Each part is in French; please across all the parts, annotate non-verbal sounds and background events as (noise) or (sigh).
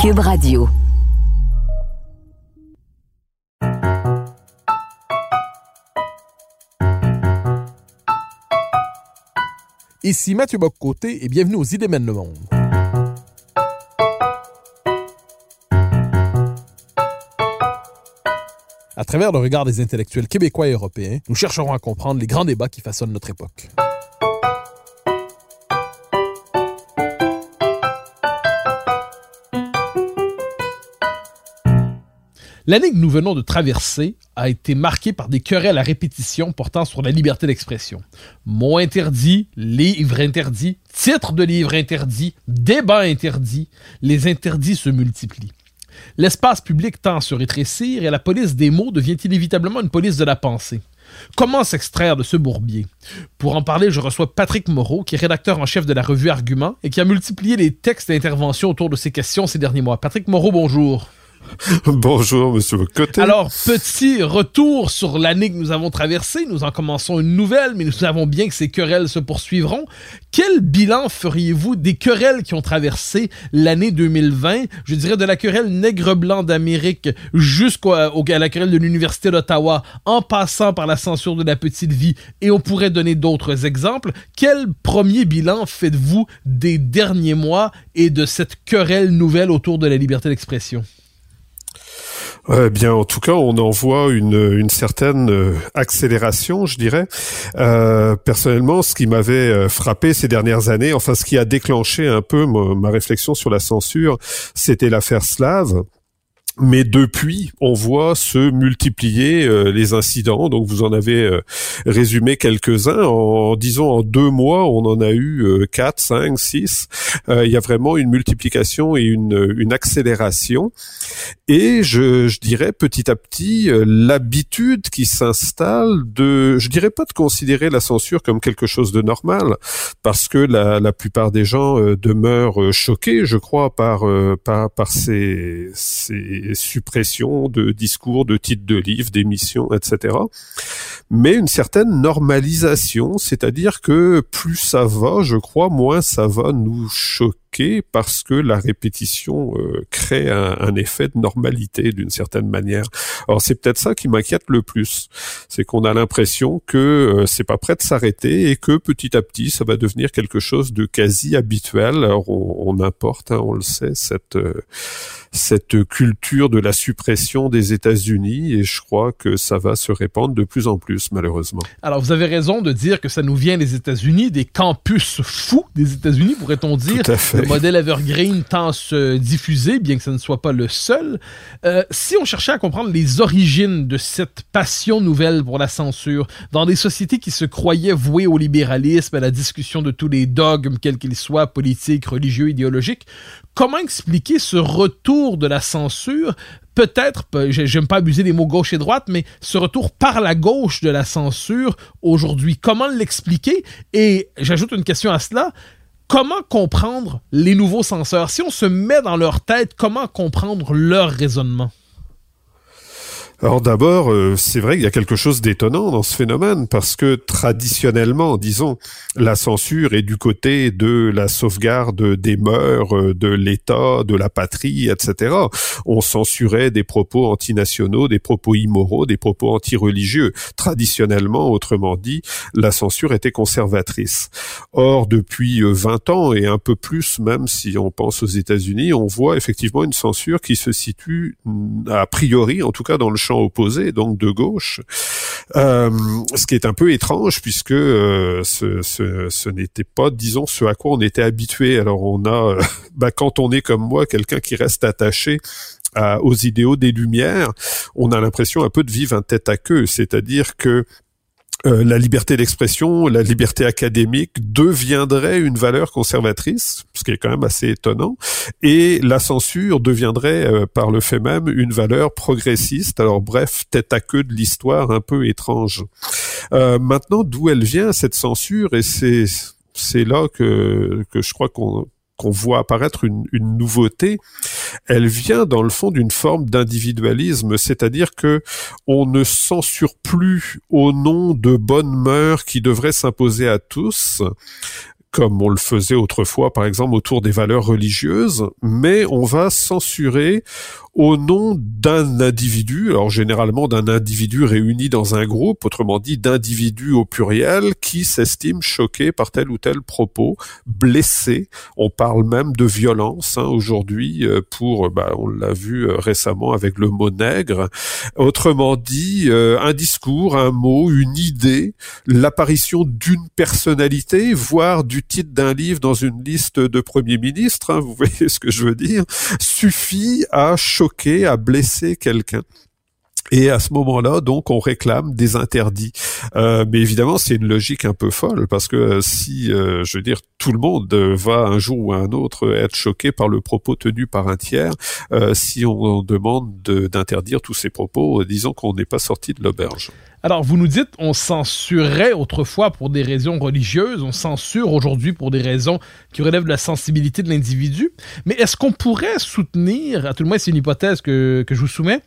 Cube Radio. Ici Mathieu Boccoté et bienvenue aux Idées mènent le monde. À travers le regard des intellectuels québécois et européens, nous chercherons à comprendre les grands débats qui façonnent notre époque. L'année que nous venons de traverser a été marquée par des querelles à répétition portant sur la liberté d'expression. Mots interdits, livres interdits, titres de livres interdits, débats interdits, les interdits se multiplient. L'espace public tend à se rétrécir et la police des mots devient inévitablement une police de la pensée. Comment s'extraire de ce bourbier? Pour en parler, je reçois Patrick Moreau, qui est rédacteur en chef de la revue Argument et qui a multiplié les textes d'intervention autour de ces questions ces derniers mois. Patrick Moreau, bonjour. (laughs) Bonjour, Monsieur Coté. Alors, petit retour sur l'année que nous avons traversée. Nous en commençons une nouvelle, mais nous savons bien que ces querelles se poursuivront. Quel bilan feriez-vous des querelles qui ont traversé l'année 2020? Je dirais de la querelle nègre-blanc d'Amérique jusqu'à la querelle de l'Université d'Ottawa, en passant par la censure de la petite vie, et on pourrait donner d'autres exemples. Quel premier bilan faites-vous des derniers mois et de cette querelle nouvelle autour de la liberté d'expression? Eh bien, en tout cas, on en voit une, certaine euh, accélération, je dirais. Euh, personnellement, ce qui m'avait euh, frappé ces dernières années, enfin, ce qui a déclenché un peu ma réflexion sur la censure, c'était l'affaire Slave mais depuis, on voit se multiplier euh, les incidents. Donc, vous en avez euh, résumé quelques-uns. En, disons, en deux mois, on en a eu euh, quatre, cinq, six. il y a vraiment une multiplication et une, une accélération. Et je, je, dirais petit à petit l'habitude qui s'installe de, je dirais pas de considérer la censure comme quelque chose de normal, parce que la, la plupart des gens demeurent choqués, je crois, par par, par ces, ces suppression de discours, de titres de livres, d'émissions, etc. Mais une certaine normalisation, c'est-à-dire que plus ça va, je crois, moins ça va nous choquer parce que la répétition euh, crée un, effet de normalité d'une certaine manière. Alors c'est peut-être ça qui m'inquiète le plus, c'est qu'on a l'impression que euh, c'est pas prêt de s'arrêter et que petit à petit ça va devenir quelque chose de quasi habituel. Alors on, importe, hein, on le sait, cette euh, cette culture de la suppression des États-Unis et je crois que ça va se répandre de plus en plus malheureusement. Alors vous avez raison de dire que ça nous vient des États-Unis, des campus fous des États-Unis, pourrait-on dire. Tout à fait. Le modèle Evergreen tend à se diffuser, bien que ce ne soit pas le seul. Euh, si on cherchait à comprendre les origines de cette passion nouvelle pour la censure, dans des sociétés qui se croyaient vouées au libéralisme, à la discussion de tous les dogmes, quels qu'ils soient, politiques, religieux, idéologiques, comment expliquer ce retour de la censure? Peut-être, j'aime pas abuser des mots gauche et droite, mais ce retour par la gauche de la censure aujourd'hui, comment l'expliquer? Et j'ajoute une question à cela. Comment comprendre les nouveaux censeurs? Si on se met dans leur tête, comment comprendre leur raisonnement? Alors d'abord, euh, c'est vrai qu'il y a quelque chose d'étonnant dans ce phénomène parce que traditionnellement, disons, la censure est du côté de la sauvegarde des mœurs, euh, de l'État, de la patrie, etc. On censurait des propos antinationaux, des propos immoraux, des propos antireligieux. Traditionnellement, autrement dit, la censure était conservatrice. Or, depuis 20 euh, ans et un peu plus, même si on pense aux États-Unis, on voit effectivement une censure qui se situe a priori, en tout cas dans le opposé, donc de gauche. Euh, ce qui est un peu étrange puisque euh, ce, ce, ce n'était pas, disons, ce à quoi on était habitué. Alors on a, euh, (laughs) bah, quand on est comme moi, quelqu'un qui reste attaché aux idéaux des Lumières, on a l'impression un peu de vivre un tête à queue, c'est-à-dire que euh, la liberté d'expression, la liberté académique deviendrait une valeur conservatrice, ce qui est quand même assez étonnant, et la censure deviendrait euh, par le fait même une valeur progressiste. Alors bref, tête à queue de l'histoire un peu étrange. Euh, maintenant, d'où elle vient cette censure? Et c'est c'est là que que je crois qu'on qu'on voit apparaître une, nouveauté, elle vient dans le fond d'une forme d'individualisme, c'est-à-dire que on ne censure plus au nom de bonnes mœurs qui devraient s'imposer à tous, comme on le faisait autrefois, par exemple, autour des valeurs religieuses, mais on va censurer au nom d'un individu, alors généralement d'un individu réuni dans un groupe, autrement dit d'individus au pluriel, qui s'estime choqué par tel ou tel propos, blessé. On parle même de violence hein, aujourd'hui euh, pour, bah, on l'a vu euh, récemment avec le mot nègre. Autrement dit, euh, un discours, un mot, une idée, l'apparition d'une personnalité, voire du titre d'un livre dans une liste de premiers ministres, hein, vous voyez ce que je veux dire, suffit à choquer à blesser quelqu'un. Et à ce moment-là, donc, on réclame des interdits. Euh, mais évidemment, c'est une logique un peu folle parce que euh, si, euh, je veux dire, tout le monde va un jour ou un autre être choqué par le propos tenu par un tiers, si on demande d'interdire tous ces propos, disons qu'on n'est pas sorti de l'auberge. Alors, vous nous dites, on censurait autrefois pour des raisons religieuses, on censure aujourd'hui pour des raisons qui relèvent de la sensibilité de l'individu. Mais est-ce qu'on pourrait soutenir, à tout le moins c'est une hypothèse que, que je vous soumets,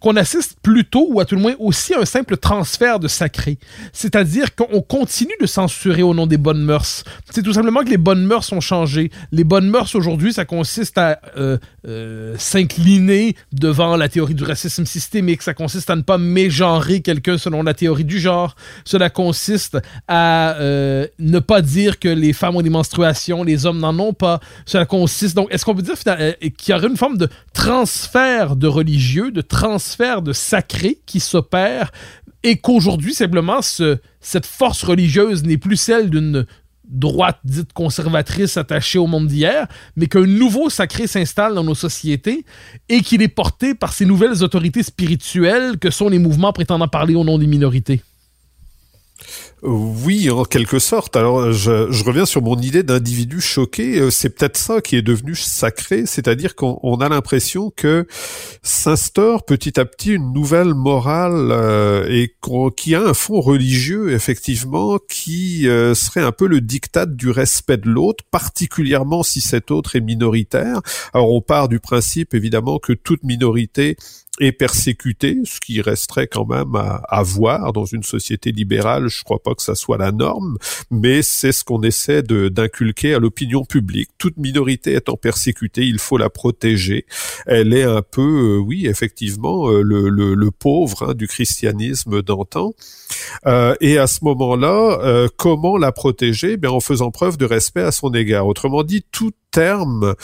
qu'on assiste plutôt, ou à tout le moins aussi, à un simple transfert de sacré. C'est-à-dire qu'on continue de censurer au nom des bonnes mœurs. C'est tout simplement que les bonnes mœurs ont changé. Les bonnes mœurs aujourd'hui, ça consiste à euh, euh, s'incliner devant la théorie du racisme systémique. Ça consiste à ne pas mégenrer quelqu'un selon la théorie du genre. Cela consiste à euh, ne pas dire que les femmes ont des menstruations, les hommes n'en ont pas. Cela consiste donc, est-ce qu'on peut dire qu'il y aurait une forme de transfert de religieux, de transfert transfert de sacré qui s'opère et qu'aujourd'hui, simplement, ce, cette force religieuse n'est plus celle d'une droite dite conservatrice attachée au monde d'hier, mais qu'un nouveau sacré s'installe dans nos sociétés et qu'il est porté par ces nouvelles autorités spirituelles que sont les mouvements prétendant parler au nom des minorités. Oui, en quelque sorte. Alors, je, je reviens sur mon idée d'individu choqué. Euh, c'est peut-être ça qui est devenu sacré, c'est-à-dire qu'on a l'impression que s'instaure petit à petit une nouvelle morale euh, et qui a un fond religieux, effectivement, qui euh, serait un peu le diktat du respect de l'autre, particulièrement si cet autre est minoritaire. Alors, on part du principe, évidemment, que toute minorité est persécuté, ce qui resterait quand même à, à, voir dans une société libérale. Je crois pas que ça soit la norme, mais c'est ce qu'on essaie d'inculquer à l'opinion publique. Toute minorité étant persécutée, il faut la protéger. Elle est un peu, euh, oui, effectivement, euh, le, le, le, pauvre hein, du christianisme d'antan. Euh, et à ce moment-là, euh, comment la protéger? Ben, En faisant preuve de respect à son égard. Autrement dit, tout terme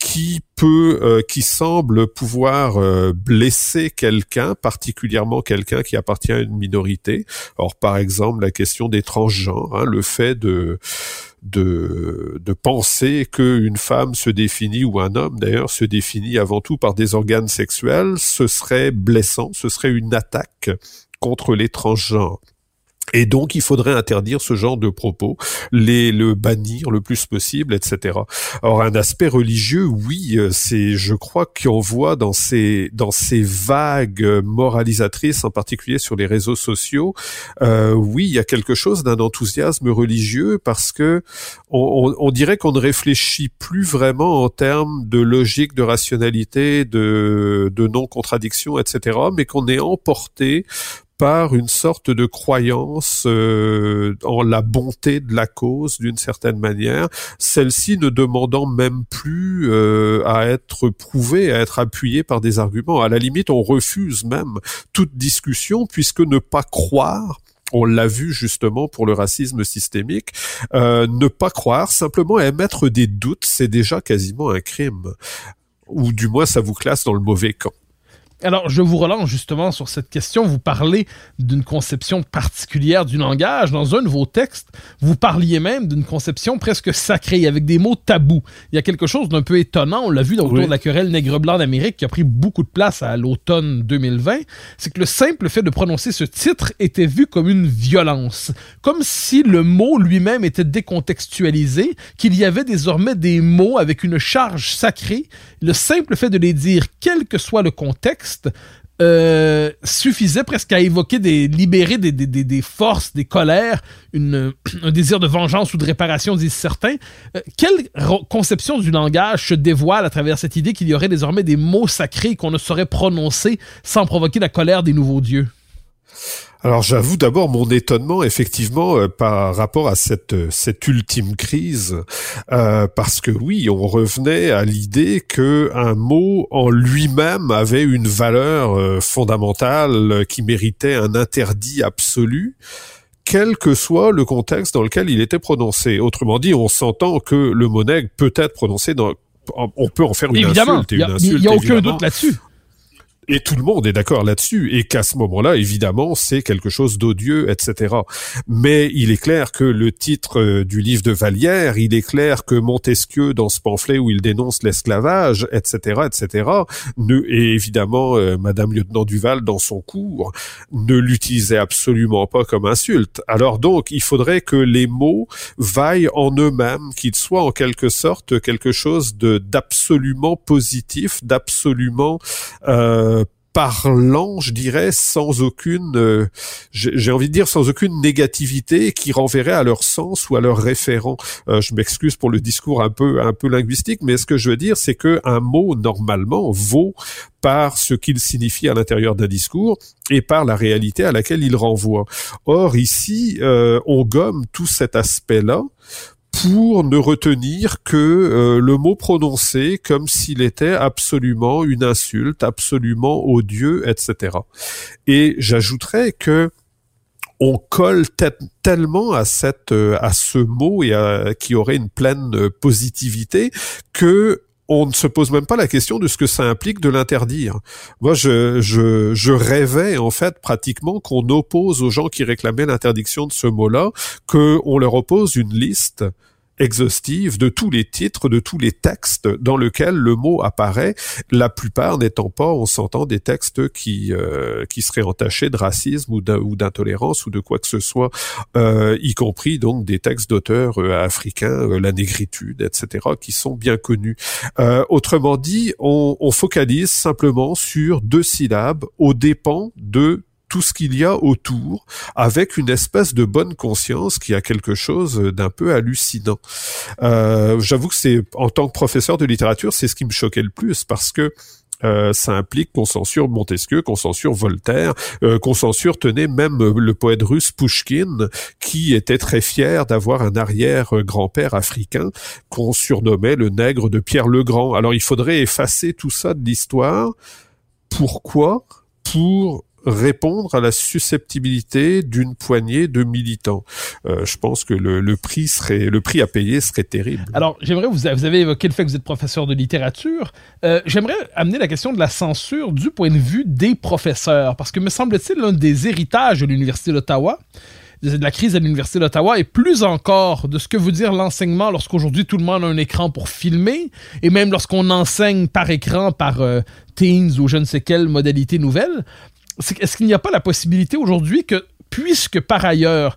qui peut, euh, qui semble pouvoir euh, blesser quelqu'un, particulièrement quelqu'un qui appartient à une minorité. Or, par exemple, la question des transgenres, hein, le fait de de, de penser qu'une femme se définit, ou un homme d'ailleurs, se définit avant tout par des organes sexuels, ce serait blessant, ce serait une attaque contre les transgenres. Et donc, il faudrait interdire ce genre de propos, les le bannir le plus possible, etc. Alors, un aspect religieux, oui, euh, c'est, je crois qu'on voit dans ces dans ces vagues moralisatrices, en particulier sur les réseaux sociaux, euh, oui, il y a quelque chose d'un enthousiasme religieux parce que on, on dirait qu'on ne réfléchit plus vraiment en termes de logique, de rationalité, de de non contradiction, etc. Mais qu'on est emporté par une sorte de croyance euh, en la bonté de la cause d'une certaine manière, celle-ci ne demandant même plus euh, à être prouvée, à être appuyée par des arguments. À la limite, on refuse même toute discussion puisque ne pas croire on l'a vu justement pour le racisme systémique, euh, ne pas croire, simplement émettre des doutes, c'est déjà quasiment un crime. Ou du moins ça vous classe dans le mauvais camp. Alors, je vous relance justement sur cette question. Vous parlez d'une conception particulière du langage. Dans un de vos textes, vous parliez même d'une conception presque sacrée, avec des mots tabous. Il y a quelque chose d'un peu étonnant, on l'a vu autour de la querelle nègre-blanc d'Amérique, qui a pris beaucoup de place à l'automne 2020, c'est que le simple fait de prononcer ce titre était vu comme une violence. Comme si le mot lui-même était décontextualisé, qu'il y avait désormais des mots avec une charge sacrée. Le simple fait de les dire, quel que soit le contexte, euh, suffisait presque à évoquer des libérer des, forces, des colères, (clears throat) un désir de vengeance ou de réparation, disent certains. Euh, quelle conception du langage se dévoile à travers cette idée qu'il y aurait désormais des mots sacrés qu'on ne saurait prononcer sans provoquer la colère des nouveaux dieux? Alors j'avoue d'abord mon étonnement effectivement euh, par rapport à cette euh, cette ultime crise euh, parce que oui on revenait à l'idée que un mot en lui-même avait une valeur fondamentale qui méritait un interdit absolu quel que soit le contexte dans lequel il était prononcé. Autrement dit, on s'entend que le mot peut être prononcé dans on peut en faire une insulte. Il n'y a, aucun doute là-dessus. Et tout le monde est d'accord là-dessus, et qu'à ce moment-là, évidemment, c'est quelque chose d'odieux, etc. Mais il est clair que le titre euh, du livre de Vallière, il est clair que Montesquieu, dans ce pamphlet où il dénonce l'esclavage, etc., etc., ne, et évidemment euh, Madame lieutenant Duval dans son cours, ne l'utilisait absolument pas comme insulte. Alors donc, il faudrait que les mots vaillent en eux-mêmes, qu'ils soient en quelque sorte quelque chose de d'absolument positif, d'absolument euh, parlant, je dirais, sans aucune, euh, j'ai envie de dire sans aucune négativité qui renverrait à leur sens ou à leur référent. Euh, je m'excuse pour le discours un peu un peu linguistique, mais ce que je veux dire, c'est que un mot normalement vaut par ce qu'il signifie à l'intérieur d'un discours et par la réalité à laquelle il renvoie. Or ici, euh, on gomme tout cet aspect-là pour ne retenir que euh, le mot prononcé comme s'il était absolument une insulte, absolument odieux, etc. Et j'ajouterais que on colle tellement à cette euh, à ce mot et qui aurait une pleine positivité que on ne se pose même pas la question de ce que ça implique de l'interdire. Moi, je, je, je rêvais en fait pratiquement qu'on oppose aux gens qui réclamaient l'interdiction de ce mot-là, qu'on leur oppose une liste exhaustive de tous les titres, de tous les textes dans lesquels le mot apparaît, la plupart n'étant pas, on s'entend, des textes qui euh, qui seraient entachés de racisme ou d'intolérance ou de quoi que ce soit, euh, y compris donc des textes d'auteurs euh, africains, la négritude, etc., qui sont bien connus. autrement dit, on, on focalise simplement sur deux syllabes aux dépens de tout ce qu'il y a autour avec une espèce de bonne conscience qui a quelque chose d'un peu hallucinant. Euh, J'avoue que c'est en tant que professeur de littérature, c'est ce qui me choquait le plus parce que euh, ça implique qu'on censure Montesquieu, qu'on censure Voltaire, euh, qu'on censure, tenait même le poète russe Pushkin, qui était très fier d'avoir un arrière-grand-père africain qu'on surnommait le nègre de Pierre le Grand. Alors il faudrait effacer tout ça de l'histoire. Pourquoi? Pour répondre à la susceptibilité d'une poignée de militants. Euh, je pense que le, prix serait, le prix à payer serait terrible. Alors, j'aimerais vous, vous avez évoqué le fait que vous êtes professeur de littérature. Euh, j'aimerais amener la question de la censure du point de vue des professeurs, parce que me semble-t-il l'un des héritages de l'université d'Ottawa de la crise à l'Université d'Ottawa et plus encore de ce que veut dire l'enseignement lorsqu'aujourd'hui tout le monde a un écran pour filmer et même lorsqu'on enseigne par écran, par euh, Teams ou je ne sais quelle modalité nouvelle est-ce qu'il n'y a pas la possibilité aujourd'hui que, puisque par ailleurs,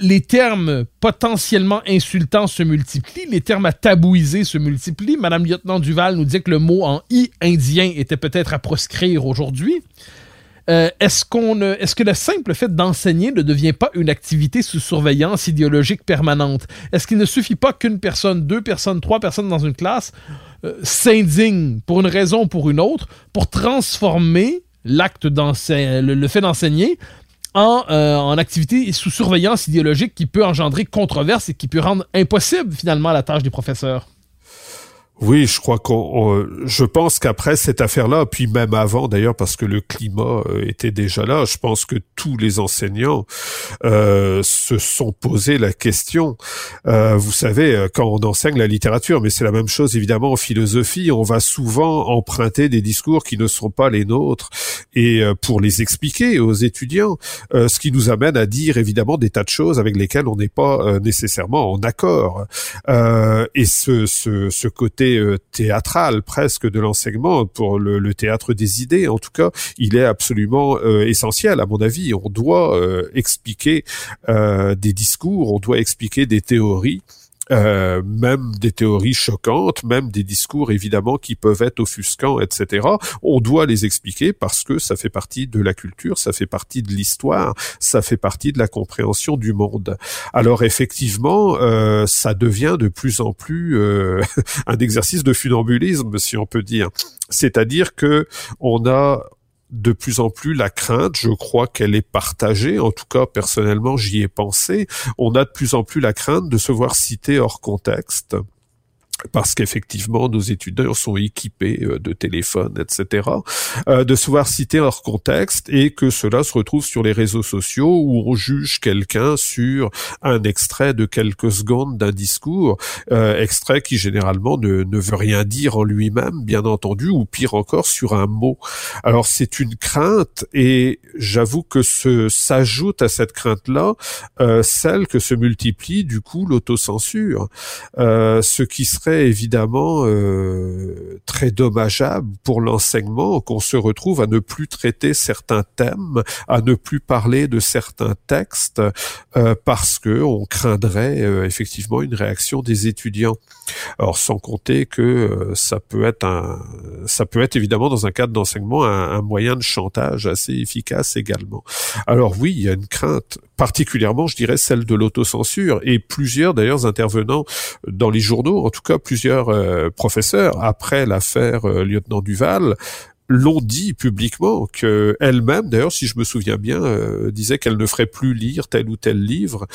les termes potentiellement insultants se multiplient, les termes à tabouiser se multiplient. Madame lieutenant Duval nous dit que le mot en i indien était peut-être à proscrire aujourd'hui. Euh, est-ce qu'on, est-ce que le simple fait d'enseigner ne devient pas une activité sous surveillance idéologique permanente? Est-ce qu'il ne suffit pas qu'une personne, deux personnes, trois personnes dans une classe euh, s'indignent pour une raison ou pour une autre pour transformer l'acte d'enseigner, le, fait d'enseigner en, euh, en activité sous surveillance idéologique qui peut engendrer controverse et qui peut rendre impossible finalement la tâche des professeurs. Oui, je crois qu'on, je pense qu'après cette affaire-là, puis même avant d'ailleurs, parce que le climat euh, était déjà là, je pense que tous les enseignants euh, se sont posé la question. Euh, vous savez, euh, quand on enseigne la littérature, mais c'est la même chose évidemment en philosophie, on va souvent emprunter des discours qui ne sont pas les nôtres et euh, pour les expliquer aux étudiants, ce qui nous amène à dire évidemment des tas de choses avec lesquelles on n'est pas nécessairement en accord. et ce, ce, ce côté euh, théâtral presque de l'enseignement pour le, théâtre des idées. En tout cas, il est absolument euh, essentiel à mon avis. On doit euh, expliquer des discours, on doit expliquer des théories euh, même des théories choquantes, même des discours évidemment qui peuvent être offusquants, etc. On doit les expliquer parce que ça fait partie de la culture, ça fait partie de l'histoire, ça fait partie de la compréhension du monde. Alors effectivement, euh, ça devient de plus en plus euh, (laughs) un exercice de funambulisme, si on peut dire. C'est-à-dire que on a de plus en plus la crainte, je crois qu'elle est partagée, en tout cas personnellement j'y ai pensé, on a de plus en plus la crainte de se voir cité hors contexte parce qu'effectivement nos étudiants sont équipés euh, de téléphones, etc., euh, de se voir citer hors contexte et que cela se retrouve sur les réseaux sociaux où on juge quelqu'un sur un extrait de quelques secondes d'un discours, euh, extrait qui généralement ne, ne veut rien dire en lui-même, bien entendu, ou pire encore sur un mot. Alors c'est une crainte et j'avoue que ce s'ajoute à cette crainte-là celle que se multiplie du coup l'autocensure, ce qui serait évidemment euh, très dommageable pour l'enseignement qu'on se retrouve à ne plus traiter certains thèmes, à ne plus parler de certains textes euh, parce que on craindrait euh, effectivement une réaction des étudiants. Alors sans compter que ça peut être un, ça peut être évidemment dans un cadre d'enseignement un, un moyen de chantage assez efficace également. Alors oui, il y a une crainte particulièrement, je dirais, celle de l'autocensure et plusieurs d'ailleurs intervenants dans les journaux, en tout cas plusieurs euh, professeurs après l'affaire euh, lieutenant Duval l'ont dit publiquement que elle-même d'ailleurs si je me souviens bien euh, disait qu'elle ne ferait plus lire tel ou tel livre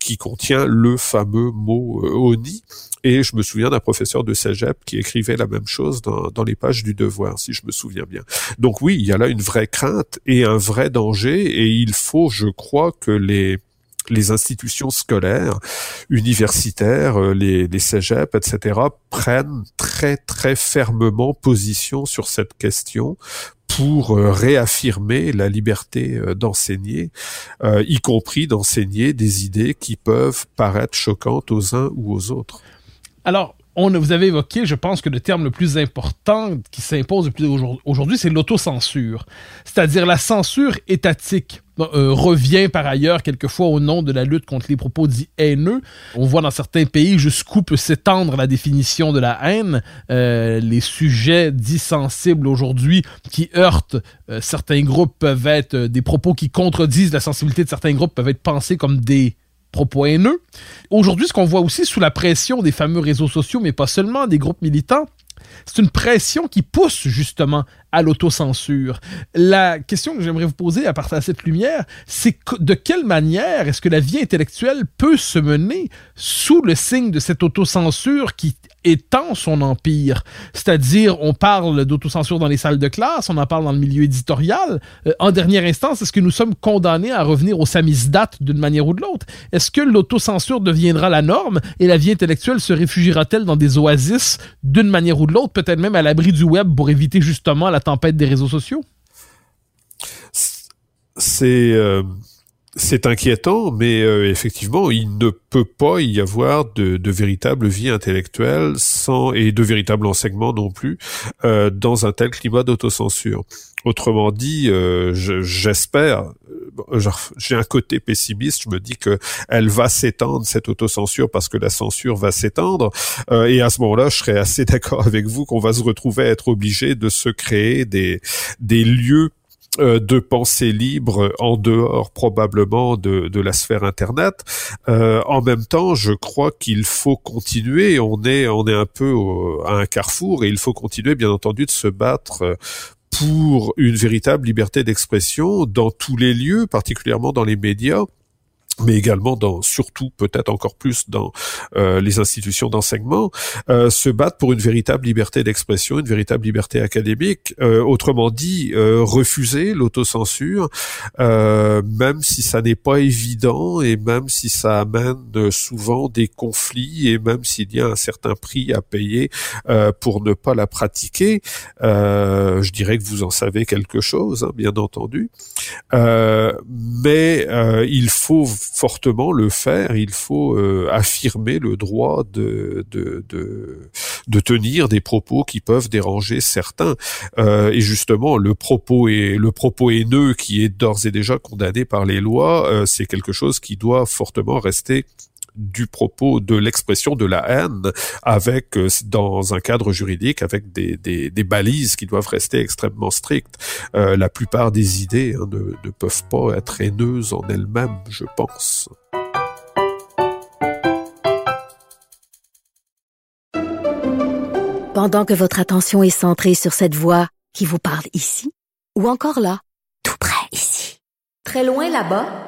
qui contient le fameux mot oni et je me souviens d'un professeur de cégep qui écrivait la même chose dans, dans, les pages du devoir, si je me souviens bien. Donc oui, il y a là une vraie crainte et un vrai danger, et il faut, je crois, que les les institutions scolaires, universitaires, euh, les, les cégeps, etc., prennent très très fermement position sur cette question pour euh, réaffirmer la liberté euh, d'enseigner, y compris d'enseigner des idées qui peuvent paraître choquantes aux uns ou aux autres. Alors, on, vous avez évoqué, je pense que le terme le plus important qui s'impose aujourd'hui, c'est l'autocensure, c'est-à-dire la censure étatique. Euh, revient par ailleurs quelquefois au nom de la lutte contre les propos dits haineux. On voit dans certains pays jusqu'où peut s'étendre la définition de la haine. Euh, les sujets dits sensibles aujourd'hui qui heurtent euh, certains groupes peuvent être des propos qui contredisent la sensibilité de certains groupes peuvent être pensés comme des propos haineux. Aujourd'hui, ce qu'on voit aussi sous la pression des fameux réseaux sociaux, mais pas seulement des groupes militants, c'est une pression qui pousse justement à l'autocensure. La question que j'aimerais vous poser à partir de cette lumière, c'est de quelle manière est-ce que la vie intellectuelle peut se mener sous le signe de cette autocensure qui étend son empire. C'est-à-dire, on parle d'autocensure dans les salles de classe, on en parle dans le milieu éditorial. Euh, en dernière instance, est-ce que nous sommes condamnés à revenir au samizdat d'une manière ou de l'autre? Est-ce que l'autocensure deviendra la norme et la vie intellectuelle se réfugiera-t-elle dans des oasis d'une manière ou de l'autre, peut-être même à l'abri du web pour éviter justement la tempête des réseaux sociaux? C'est... Euh, c'est inquiétant, mais euh, effectivement, il ne peut pas y avoir de, de, véritable vie intellectuelle sans et de véritable enseignement non plus euh, dans un tel climat d'autocensure. Autrement dit, euh, j'espère, j'ai un côté pessimiste, je me dis que elle va s'étendre cette autocensure parce que la censure va s'étendre, et à ce moment-là, je serais assez (laughs) d'accord avec vous qu'on va se retrouver à être obligé de se créer des des lieux euh, de pensée libre en dehors probablement de, de la sphère internet. Euh, en même temps, je crois qu'il faut continuer. On est on est un peu à un carrefour et il faut continuer, bien entendu, de se battre pour une véritable liberté d'expression dans tous les lieux, particulièrement dans les médias mais également dans, surtout peut-être encore plus dans euh, les institutions d'enseignement, euh, se battent pour une véritable liberté d'expression, une véritable liberté académique. Euh, autrement dit, refuser l'autocensure, même si ça n'est pas évident et même si ça amène souvent des conflits et même s'il y a un certain prix à payer pour ne pas la pratiquer. je dirais que vous en savez quelque chose, hein, bien entendu, mais il faut fortement le faire, il faut euh, affirmer le droit de, de, de, tenir des propos qui peuvent déranger certains. Euh, et justement, le propos est le propos haineux qui est d'ores et déjà condamné par les lois, euh, c'est quelque chose qui doit fortement rester du propos, de l'expression de la haine, avec euh, dans un cadre juridique, avec des, des, balises qui doivent rester extrêmement strictes. Euh, la plupart des idées hein, ne, ne peuvent pas être haineuses en elles-mêmes, je pense. Pendant que votre attention est centrée sur cette voix qui vous parle ici, ou encore là, tout près ici, très loin là-bas,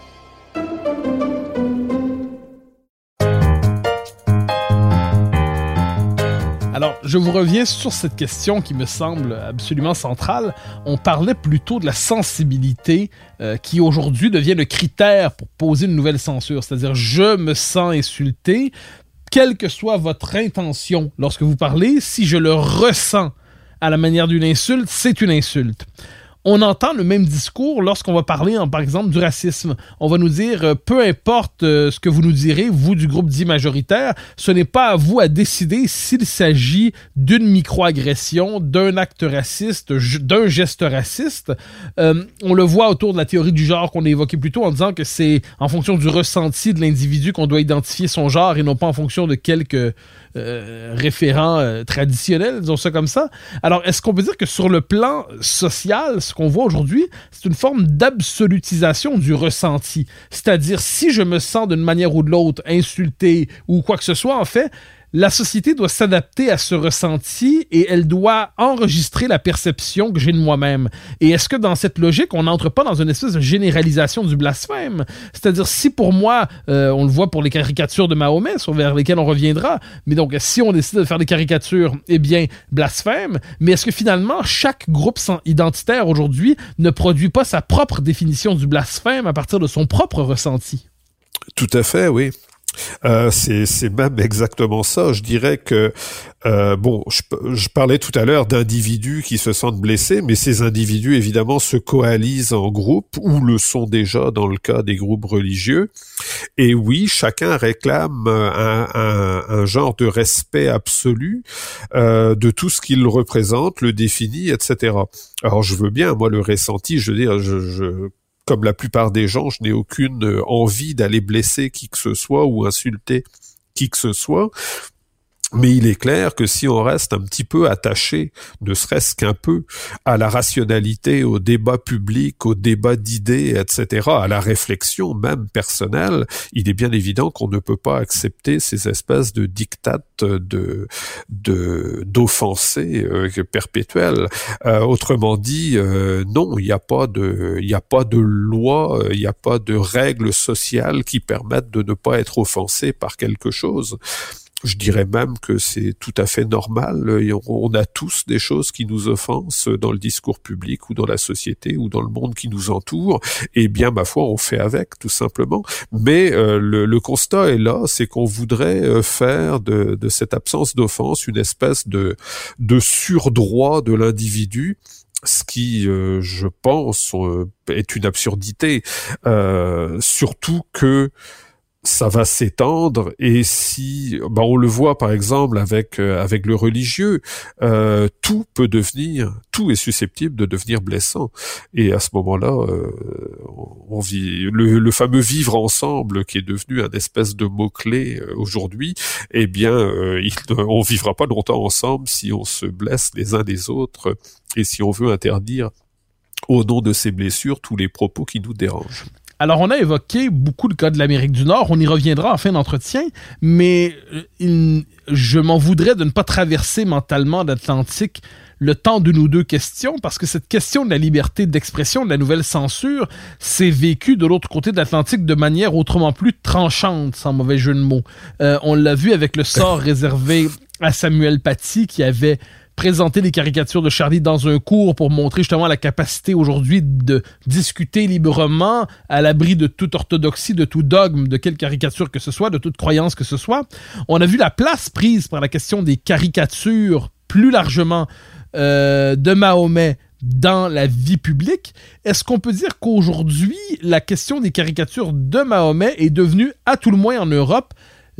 Alors, je vous reviens sur cette question qui me semble absolument centrale. On parlait plutôt de la sensibilité euh, qui aujourd'hui devient le critère pour poser une nouvelle censure. C'est-à-dire, je me sens insulté, quelle que soit votre intention lorsque vous parlez, si je le ressens à la manière d'une insulte, c'est une insulte on entend le même discours lorsqu'on va parler, par exemple, du racisme. On va nous dire, euh, peu importe euh, ce que vous nous direz, vous du groupe dit majoritaire, ce n'est pas à vous à décider s'il s'agit d'une microagression, d'un acte raciste, d'un geste raciste. Euh, on le voit autour de la théorie du genre qu'on a évoqué plus tôt en disant que c'est en fonction du ressenti de l'individu qu'on doit identifier son genre et non pas en fonction de quelques euh, référent euh, traditionnel, disons ça comme ça. Alors, est-ce qu'on peut dire que sur le plan social, ce qu'on voit aujourd'hui, c'est une forme d'absolutisation du ressenti? C'est-à-dire, si je me sens d'une manière ou de l'autre insulté ou quoi que ce soit, en fait, la société doit s'adapter à ce ressenti et elle doit enregistrer la perception que j'ai de moi-même. Et est-ce que dans cette logique, on n'entre pas dans une espèce de généralisation du blasphème? C'est-à-dire, si pour moi, euh, on le voit pour les caricatures de Mahomet, sur vers lesquelles on reviendra, mais donc si on décide de faire des caricatures, eh bien, blasphème, mais est-ce que finalement, chaque groupe identitaire aujourd'hui ne produit pas sa propre définition du blasphème à partir de son propre ressenti? Tout à fait, oui. Euh, c'est même exactement ça. Je dirais que euh, bon, je, je, parlais tout à l'heure d'individus qui se sentent blessés, mais ces individus évidemment se coalisent en groupe ou le sont déjà dans le cas des groupes religieux. Et oui, chacun réclame un, un, un genre de respect absolu euh, de tout ce qu'il représente, le définit, etc. Alors je veux bien, moi le ressenti, je veux dire, je, je comme la plupart des gens, je n'ai aucune euh, envie d'aller blesser qui que ce soit ou insulter qui que ce soit. Mais il est clair que si on reste un petit peu attaché, ne serait-ce qu'un peu, à la rationalité, au débat public, au débat d'idées, etc., à la réflexion même personnelle, il est bien évident qu'on ne peut pas accepter ces espèces de dictates de d'offensés euh, perpétuels. Euh, autrement dit, euh, non, il n'y a pas de il n'y a pas de loi, il n'y a pas de règles sociales qui permettent de ne pas être offensé par quelque chose je dirais même que c'est tout à fait normal. On a tous des choses qui nous offensent dans le discours public ou dans la société ou dans le monde qui nous entoure. Et bien, ma foi, on fait avec, tout simplement. Mais euh, le, constat est là, c'est qu'on voudrait euh, faire de, cette absence d'offense une espèce de, de surdroit de l'individu ce qui, euh, je pense, est une absurdité. surtout que ça va s'étendre et si bah on le voit par exemple avec euh, avec le religieux euh, tout peut devenir tout est susceptible de devenir blessant et à ce moment-là euh, on vit le, fameux vivre ensemble qui est devenu un espèce de mot clé aujourd'hui eh bien il, on vivra pas longtemps ensemble si on se blesse les uns des autres et si on veut interdire au nom de ces blessures, tous les propos qui nous dérangent. Alors, on a évoqué beaucoup le cas de l'Amérique du Nord. On y reviendra en fin d'entretien, mais euh, je m'en voudrais de ne pas traverser mentalement l'Atlantique le temps de nos deux questions, parce que cette question de la liberté d'expression, de la nouvelle censure, s'est vécue de l'autre côté de l'Atlantique de manière autrement plus tranchante, sans mauvais jeu de mots. Euh, on l'a vu avec le sort (laughs) réservé à Samuel Paty, qui avait présenter les caricatures de Charlie dans un cours pour montrer justement la capacité aujourd'hui de discuter librement à l'abri de toute orthodoxie, de tout dogme, de quelle caricature que ce soit, de toute croyance que ce soit. On a vu la place prise par la question des caricatures plus largement euh, de Mahomet dans la vie publique. Est-ce qu'on peut dire qu'aujourd'hui, la question des caricatures de Mahomet est devenue, à tout le moins en Europe,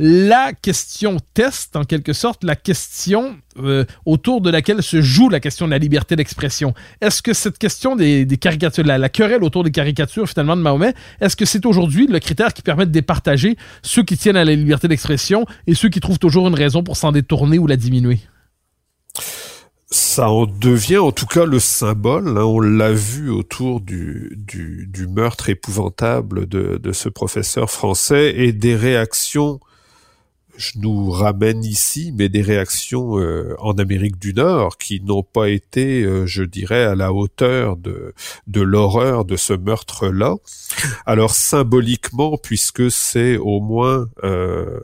la question test, en quelque sorte, la question euh, autour de laquelle se joue la question de la liberté d'expression. Est-ce que cette question des, caricatures, la, querelle autour des caricatures finalement de Mahomet, est-ce que c'est aujourd'hui le critère qui permet de départager ceux qui tiennent à la liberté d'expression et ceux qui trouvent toujours une raison pour s'en détourner ou la diminuer? ça en devient en tout cas le symbole. Hein. on l'a vu autour du, meurtre épouvantable de, ce professeur français et des réactions je nous ramène ici, mais des réactions euh, en Amérique du Nord qui n'ont pas été, euh, je dirais, à la hauteur de, de l'horreur de ce meurtre-là. Alors symboliquement, puisque c'est au moins euh,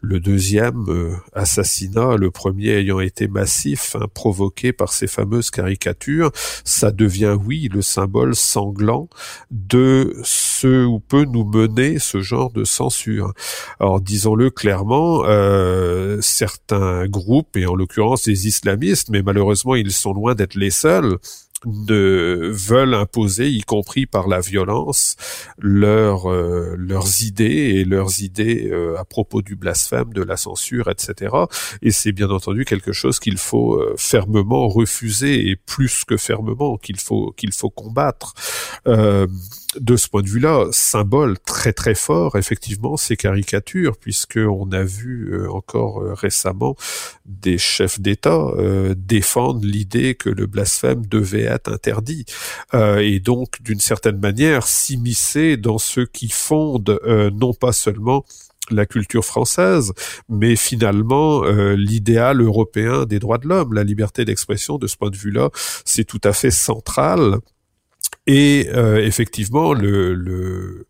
le deuxième euh, assassinat, le premier ayant été massif, hein, provoqué par ces fameuses caricatures, ça devient, oui, le symbole sanglant de ce où peut nous mener ce genre de censure. Alors disons-le clairement, euh, certains groupes, et en l'occurrence les islamistes, mais malheureusement ils sont loin d'être les seuls, de veulent imposer, y compris par la violence, leur, euh, leurs idées et leurs idées euh, à propos du blasphème, de la censure, etc. Et c'est bien entendu quelque chose qu'il faut euh, fermement refuser et plus que fermement qu'il faut qu'il faut combattre de ce point de vue-là, symbole très très fort, effectivement, ces caricatures, puisque on a vu euh, encore euh, récemment des chefs d'État euh, défendre l'idée que le blasphème devait être interdit, et donc d'une certaine manière s'immiscer dans ce qui fonde non pas seulement la culture française, mais finalement l'idéal européen des droits de l'homme, la liberté d'expression de ce point de vue-là, c'est tout à fait central et euh, effectivement, le,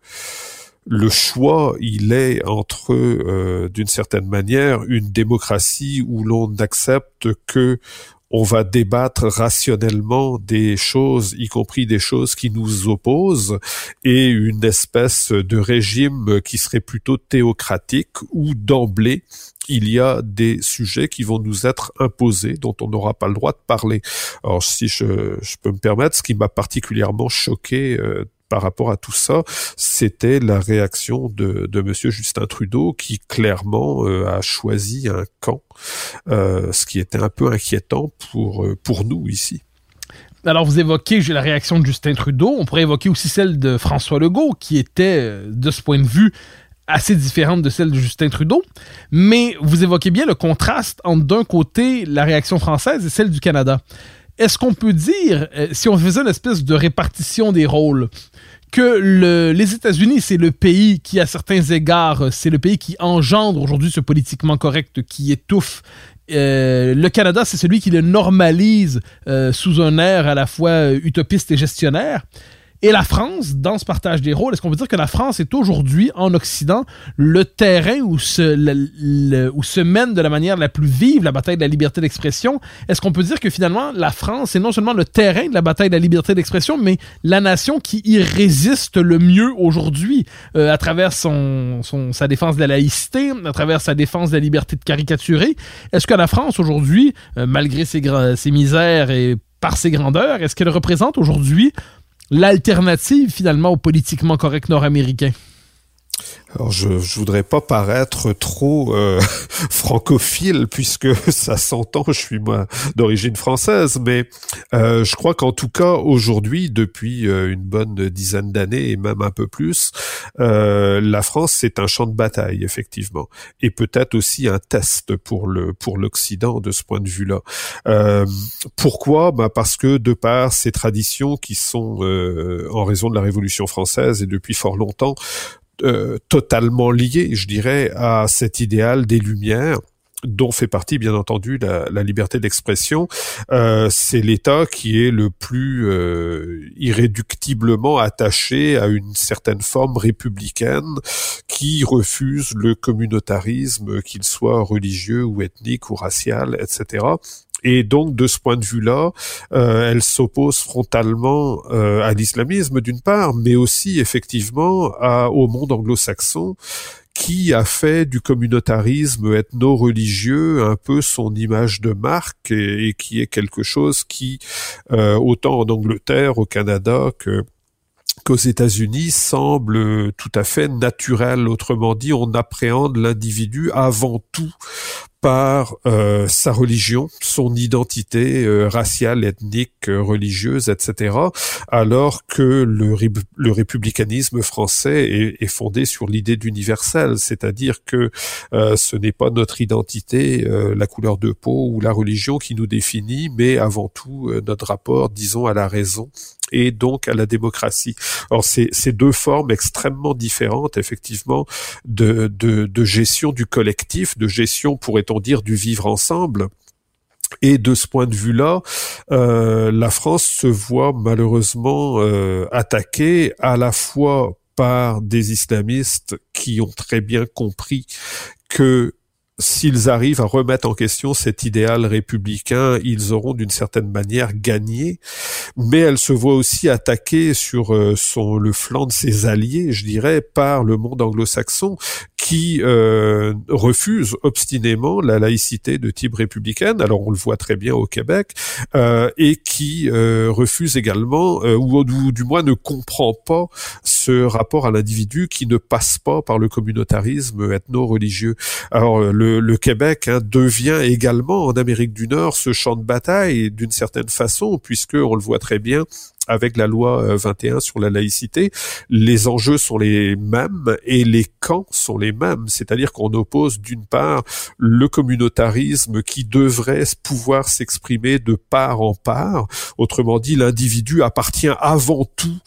choix, il est entre, euh, d'une certaine manière, une démocratie où l'on accepte que on va débattre rationnellement des choses, y compris des choses qui nous opposent, et une espèce de régime qui serait plutôt théocratique, où d'emblée, il y a des sujets qui vont nous être imposés, dont on n'aura pas le droit de parler. Alors si je, peux me permettre, ce qui m'a particulièrement choqué euh, par rapport à tout ça, c'était la réaction de, de Monsieur Justin Trudeau qui clairement euh, a choisi un camp, euh, ce qui était un peu inquiétant pour pour nous ici. Alors, vous évoquez la réaction de Justin Trudeau. On pourrait évoquer aussi celle de François Legault, qui était, de ce point de vue, assez différente de celle de Justin Trudeau. Mais vous évoquez bien le contraste entre, d'un côté, la réaction française et celle du Canada. Est-ce qu'on peut dire, si on faisait une espèce de répartition des rôles, que le, les États-Unis, c'est le pays qui, à certains égards, c'est le pays qui engendre aujourd'hui ce politiquement correct qui étouffe. Euh, le Canada, c'est celui qui le normalise euh, sous un air à la fois utopiste et gestionnaire. Et la France, dans ce partage des rôles, est-ce qu'on peut dire que la France est aujourd'hui, en Occident, le terrain où se, où se mène de la manière la plus vive la bataille de la liberté d'expression? Est-ce qu'on peut dire que finalement, la France est non seulement le terrain de la bataille de la liberté d'expression, mais la nation qui y résiste le mieux aujourd'hui euh, à travers son, son, sa défense de la laïcité, à travers sa défense de la liberté de caricaturer? Est-ce que la France aujourd'hui, euh, malgré ses, ses misères et par ses grandeurs, est-ce qu'elle représente aujourd'hui l'alternative finalement au politiquement correct nord-américain? Alors je, je voudrais pas paraître trop euh, (laughs) francophile puisque (laughs) ça s'entend, je suis moi d'origine française, mais euh, je crois qu'en tout cas aujourd'hui, depuis euh, une bonne dizaine d'années et même un peu plus, euh, la France c'est un champ de bataille effectivement et peut-être aussi un test pour le pour l'Occident de ce point de vue-là. Euh, pourquoi? Bah parce que de par ces traditions qui sont en raison de la Révolution française et depuis fort longtemps euh, totalement lié, je dirais, à cet idéal des Lumières dont fait partie bien entendu la, la liberté d'expression. Euh, c'est l'État qui est le plus euh, irréductiblement attaché à une certaine forme républicaine qui refuse le communautarisme, qu'il soit religieux ou ethnique ou racial, etc. Et donc, de ce point de vue-là, euh, elle s'oppose frontalement euh, à l'islamisme d'une part, mais aussi effectivement à, au monde anglo-saxon qui a fait du communautarisme ethno-religieux un peu son image de marque et, qui est quelque chose qui, euh, autant en Angleterre, au Canada que qu'aux États-Unis semble tout à fait naturel. Autrement dit, on appréhende l'individu avant tout par euh, sa religion, son identité euh, raciale, ethnique, euh, religieuse, etc., alors que le, républicanisme français est, est, fondé sur l'idée d'universel, c'est-à-dire que ce n'est pas notre identité, la couleur de peau ou la religion qui nous définit, mais avant tout notre rapport, disons, à la raison et donc à la démocratie. Alors c'est ces deux formes extrêmement différentes, effectivement, de, de, de gestion du collectif, de gestion, pourrait-on dire, du vivre ensemble. Et de ce point de vue-là, euh, la France se voit malheureusement euh, attaquée à la fois par des islamistes qui ont très bien compris que s'ils arrivent à remettre en question cet idéal républicain, ils auront d'une certaine manière gagné. Mais elle se voit aussi attaquée sur euh, son, le flanc de ses alliés, je dirais, par le monde anglo-saxon, qui euh, refuse obstinément la laïcité de type républicaine, alors on le voit très bien au Québec, euh, et qui euh, refuse également, euh, ou, ou, du moins ne comprend pas ce rapport à l'individu qui ne passe pas par le communautarisme ethno-religieux. Alors le, le Québec hein, devient également en Amérique du Nord ce champ de bataille d'une certaine façon, puisque on le voit très bien, avec la loi 21 euh, sur la laïcité, les enjeux sont les mêmes et les camps sont les mêmes. C'est-à-dire qu'on oppose d'une part le communautarisme qui devrait pouvoir s'exprimer de part en part. Autrement dit, l'individu appartient avant tout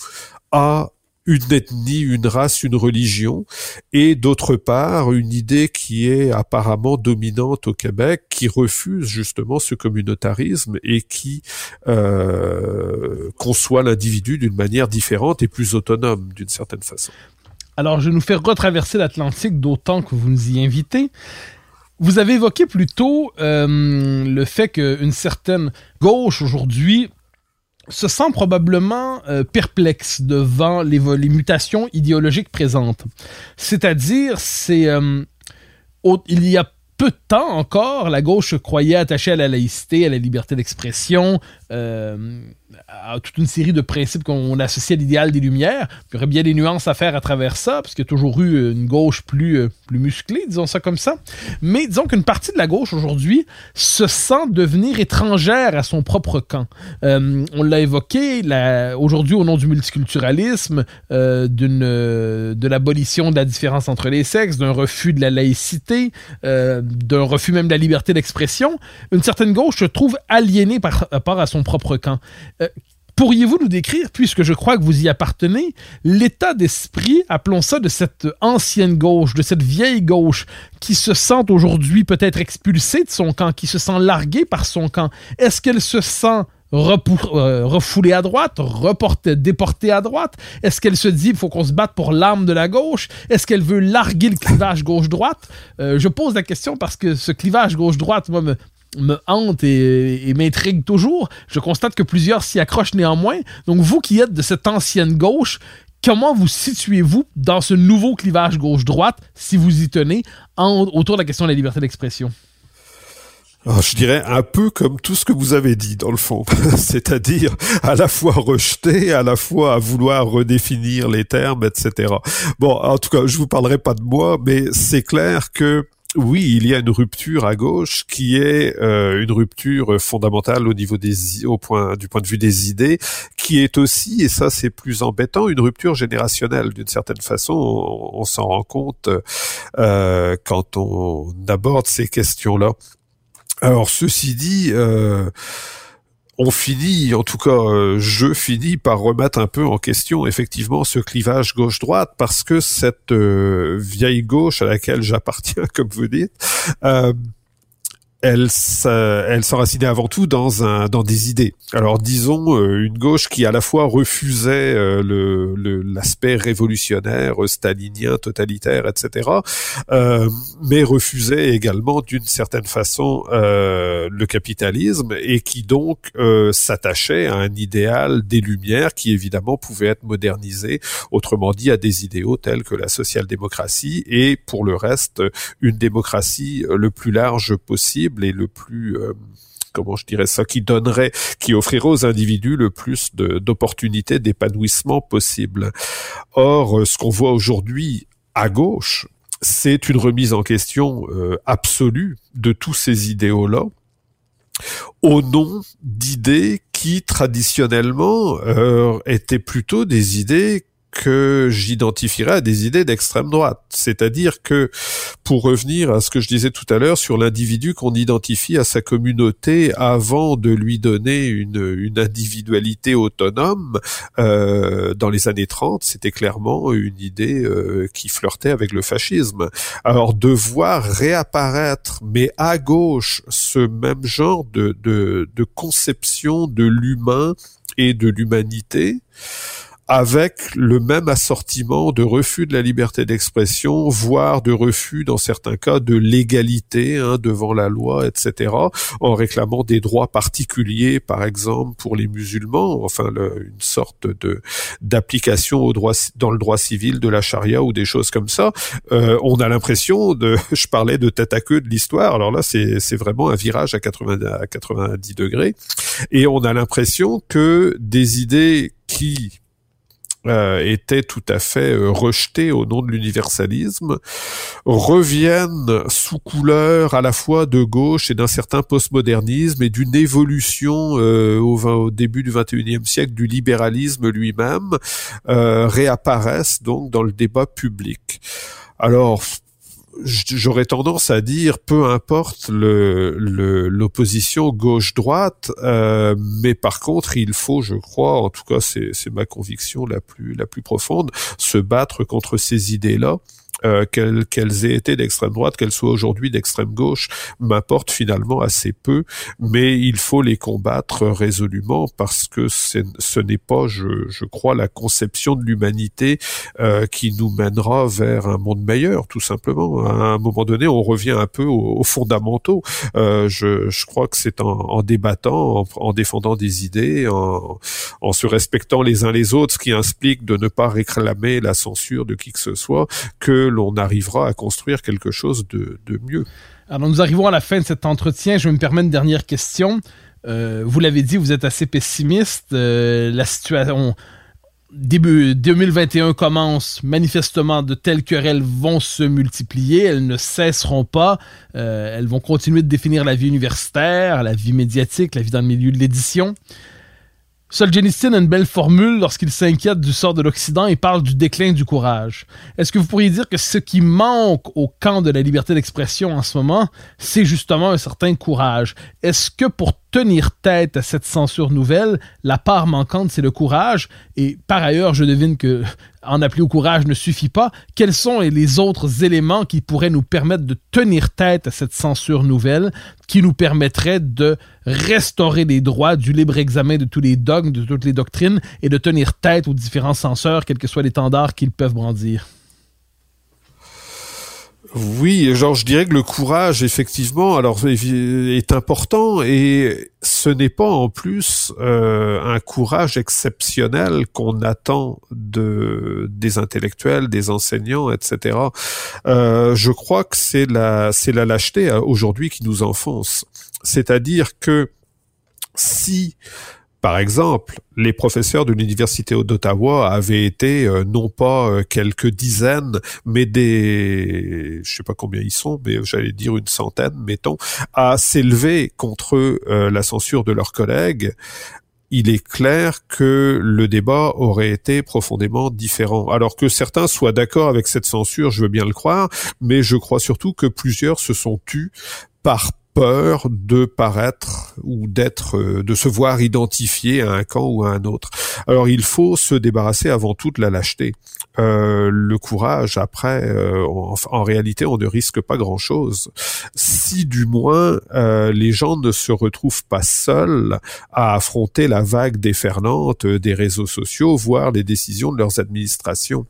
à une ethnie, une race, une religion, et d'autre part une idée qui est apparemment dominante au Québec, qui refuse justement ce communautarisme et qui euh, conçoit l'individu d'une manière différente et plus autonome d'une certaine façon. Alors je nous fais retraverser l'Atlantique d'autant que vous nous y invitez. Vous avez évoqué plus tôt euh, le fait qu'une certaine gauche aujourd'hui se sent probablement euh, perplexe devant les, mutations idéologiques présentes. C'est-à-dire, c'est euh, il y a peu de temps encore, la gauche croyait attachée à la laïcité, à la liberté d'expression, euh, à toute une série de principes qu'on associe à l'idéal des Lumières. Il y aurait bien des nuances à faire à travers ça, parce qu'il y a toujours eu une gauche plus, euh, plus musclée, disons ça comme ça. Mais disons qu'une partie de la gauche aujourd'hui se sent devenir étrangère à son propre camp. Euh, on l'a évoqué aujourd'hui au nom du multiculturalisme, euh, euh, de l'abolition de la différence entre les sexes, d'un refus de la laïcité, d'un refus même de la liberté d'expression. Une certaine gauche se trouve aliénée par rapport à son propre camp. Pourriez-vous nous décrire, puisque je crois que vous y appartenez, l'état d'esprit, appelons ça, de cette ancienne gauche, de cette vieille gauche, qui se sent aujourd'hui peut-être expulsée de son camp, qui se sent larguée par son camp? Est-ce qu'elle se sent euh, refoulée à droite, reportée, déportée à droite? Est-ce qu'elle se dit il faut qu'on se batte pour l'arme de la gauche? Est-ce qu'elle veut larguer le clivage gauche-droite? Euh, je pose la question parce que ce clivage gauche-droite, moi, me, me hante et, m'intrigue toujours. Je constate que plusieurs s'y accrochent néanmoins. Donc vous qui êtes de cette ancienne gauche, comment vous situez-vous dans ce nouveau clivage gauche-droite, si vous y tenez, en, autour de la question de la liberté d'expression? je dirais un peu comme tout ce que vous avez dit dans le fond, (laughs) c'est-à-dire à la fois rejeter, à la fois à vouloir redéfinir les termes, etc. Bon, en tout cas, je vous parlerai pas de moi, mais c'est clair que oui, il y a une rupture à gauche qui est euh, une rupture fondamentale au niveau des au point du point de vue des idées, qui est aussi et ça c'est plus embêtant une rupture générationnelle d'une certaine façon. On, s'en rend compte euh, quand on aborde ces questions-là. Alors ceci dit. Euh, on finit, en tout cas, euh, je finis par remettre un peu en question effectivement ce clivage gauche-droite parce que cette euh, vieille gauche à laquelle j'appartiens, (laughs) comme vous dites, euh, elle, elle s'enracinait avant tout dans un dans des idées. Alors disons euh, une gauche qui à la fois refusait euh, le l'aspect révolutionnaire, euh, stalinien, totalitaire, etc., euh, mais refusait également d'une certaine façon euh, le capitalisme et qui donc s'attachait à un idéal des Lumières qui évidemment pouvait être modernisé, autrement dit à des idéaux tels que la social-démocratie et pour le reste une démocratie le plus large possible et le plus euh, comment je dirais ça, qui donnerait, qui offrirait aux individus le plus d'opportunités d'épanouissement possible. Or, euh, ce qu'on voit aujourd'hui à gauche, c'est une remise en question euh, absolue de tous ces idéaux-là au nom d'idées qui traditionnellement étaient plutôt des idées que j'identifierais à des idées d'extrême droite. C'est-à-dire que, pour revenir à ce que je disais tout à l'heure sur l'individu qu'on identifie à sa communauté avant de lui donner une, une individualité autonome, euh, dans les années 30, c'était clairement une idée euh, qui flirtait avec le fascisme. Alors de voir réapparaître, mais à gauche, ce même genre de, de, de conception de l'humain et de l'humanité, avec le même assortiment de refus de la liberté d'expression, voire de refus dans certains cas de l'égalité hein, devant la loi, etc., en réclamant des droits particuliers, par exemple pour les musulmans, enfin une sorte de d'application au droit dans le droit civil de la charia ou des choses comme ça. Euh, on a l'impression de, (laughs) je parlais de tête à queue de l'histoire, alors là c'est c'est vraiment un virage à 80 à 90 degrés, et on a l'impression que des idées qui euh, étaient tout à fait euh, rejetés au nom de l'universalisme, reviennent sous couleur à la fois de gauche et d'un certain postmodernisme et d'une évolution euh, au, au, début du XXIe siècle du libéralisme lui-même, réapparaissent donc dans le débat public. Alors, j'aurais tendance à dire peu importe l'opposition le, gauche-droite, euh, mais par contre il faut, je crois, en tout cas c'est ma conviction la plus la plus profonde, se battre contre ces idées-là euh, qu'elles aient été d'extrême droite, qu'elles soient aujourd'hui d'extrême gauche, m'importe finalement assez peu, mais il faut les combattre résolument parce que ce n'est pas, je, je, crois, la conception de l'humanité euh, qui nous mènera vers un monde meilleur, tout simplement. À un moment donné, on revient un peu aux, fondamentaux. Euh, je, je, crois que c'est en, en, débattant, en, en, défendant des idées, en, en se respectant les uns les autres, ce qui implique de ne pas réclamer la censure de qui que ce soit, que l'on arrivera à construire quelque chose de, mieux. Alors nous arrivons à la fin de cet entretien. Je vais me permettre une dernière question. Euh, vous l'avez dit, vous êtes assez pessimiste. Euh, la situation début 2021 commence, manifestement de telles querelles vont se multiplier, elles ne cesseront pas, euh, elles vont continuer de définir la vie universitaire, la vie médiatique, la vie dans le milieu de l'édition. Solzhenitsyn a une belle formule lorsqu'il s'inquiète du sort de l'Occident et parle du déclin du courage. Est-ce que vous pourriez dire que ce qui manque au camp de la liberté d'expression en ce moment, c'est justement un certain courage? Est-ce que pour tenir tête à cette censure nouvelle, la part manquante, c'est le courage? Et par ailleurs, je devine que en appeler au courage ne suffit pas. Quels sont les autres éléments qui pourraient nous permettre de tenir tête à cette censure nouvelle, qui nous permettrait de restaurer les droits du libre examen de tous les dogmes, de toutes les doctrines, et de tenir tête aux différents censeurs, quels que soient les tendards qu'ils peuvent brandir? Oui, genre je dirais que le courage, effectivement, alors est important et ce n'est pas en plus euh, un courage exceptionnel qu'on attend de des intellectuels, des enseignants, etc. Euh, je crois que c'est la c'est la lâcheté euh, aujourd'hui qui nous enfonce. C'est-à-dire que si par exemple, les professeurs de l'université d'Ottawa avaient été euh, non pas euh, quelques dizaines, mais des, je sais pas combien ils sont, mais j'allais dire une centaine, mettons, à s'élever contre euh, la censure de leurs collègues. Il est clair que le débat aurait été profondément différent. Alors que certains soient d'accord avec cette censure, je veux bien le croire, mais je crois surtout que plusieurs se sont tus par peur de paraître ou d'être, euh, de se voir identifié à un camp ou à un autre. Alors il faut se débarrasser avant tout de la lâcheté. Euh, le courage, après, euh, en, réalité, on ne risque pas grand-chose. Si du moins les gens ne se retrouvent pas seuls à affronter la vague déferlante des réseaux sociaux, voire les décisions de leurs administrations.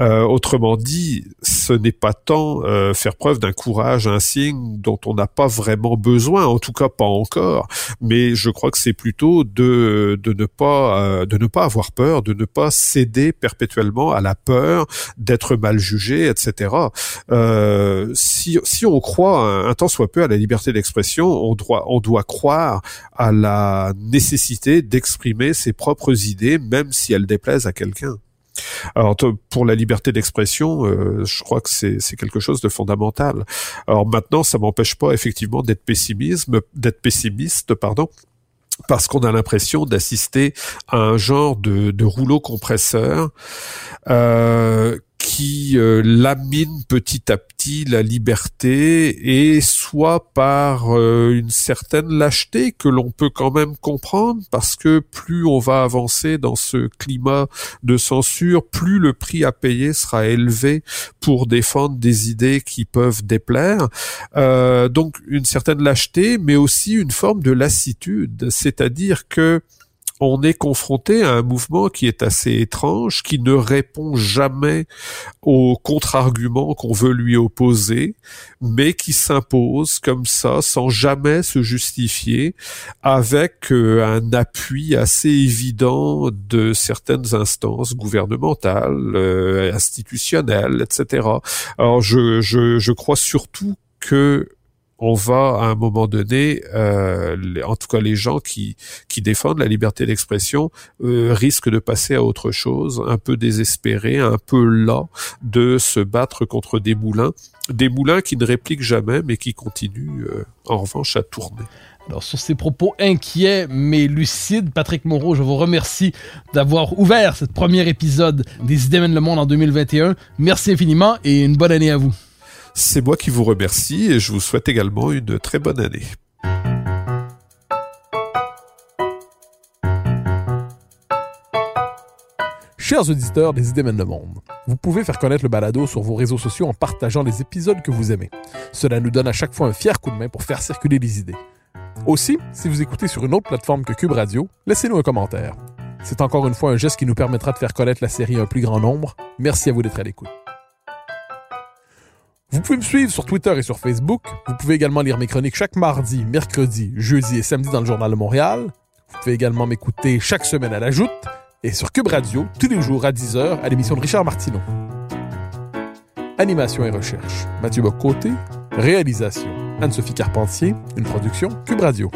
Euh, autrement dit, ce n'est pas tant euh, faire preuve d'un courage, un signe dont on n'a pas vraiment besoin, en tout cas pas encore. Mais je crois que c'est plutôt de de ne pas euh, de ne pas avoir peur, de ne pas céder perpétuellement à la peur d'être mal jugé, etc. si si on croit un, un, temps soit peu à la liberté d'expression, on doit on doit croire à la nécessité d'exprimer ses propres idées, même si elles déplaisent à quelqu'un. Alors pour la liberté d'expression, euh, je crois que c'est quelque chose de fondamental. Alors maintenant, ça m'empêche pas effectivement d'être pessimisme, d'être pessimiste, pardon parce qu'on a l'impression d'assister à un genre de, de rouleau compresseur euh, qui euh, lamine petit à petit la liberté et soit par euh, une certaine lâcheté que l'on peut quand même comprendre parce que plus on va avancer dans ce climat de censure, plus le prix à payer sera élevé pour défendre des idées qui peuvent déplaire. Euh, donc une certaine lâcheté, mais aussi une forme de lassitude, c'est-à-dire que on est confronté à un mouvement qui est assez étrange, qui ne répond jamais aux contre-arguments qu'on veut lui opposer, mais qui s'impose comme ça, sans jamais se justifier, avec euh, un appui assez évident de certaines instances gouvernementales, euh, institutionnelles, etc. Alors je, je, je crois surtout que on va à un moment donné, euh, en tout cas les gens qui, qui défendent la liberté d'expression euh, risquent de passer à autre chose, un peu désespérés, un peu là de se battre contre des moulins, des moulins qui ne répliquent jamais mais qui continuent euh, en revanche à tourner. Alors, sur ces propos inquiets mais lucides, Patrick Moreau, je vous remercie d'avoir ouvert ce premier épisode des Idées mènent le monde en 2021. Merci infiniment et une bonne année à vous. C'est moi qui vous remercie et je vous souhaite également une très bonne année. Chers auditeurs des Idées mènent le monde, vous pouvez faire connaître le balado sur vos réseaux sociaux en partageant les épisodes que vous aimez. Cela nous donne à chaque fois un fier coup de main pour faire circuler les idées. Aussi, si vous écoutez sur une autre plateforme que Cube Radio, laissez-nous un commentaire. C'est encore une fois un geste qui nous permettra de faire connaître la série à un plus grand nombre. Merci à vous d'être à l'écoute. Vous pouvez me suivre sur Twitter et sur Facebook. Vous pouvez également lire mes chroniques chaque mardi, mercredi, jeudi et samedi dans le Journal de Montréal. Vous pouvez également m'écouter chaque semaine à la Joute et sur Cube Radio tous les jours à 10h à l'émission de Richard Martineau. Animation et recherche, Mathieu Bocoté. Réalisation, Anne-Sophie Carpentier. Une production Cube Radio.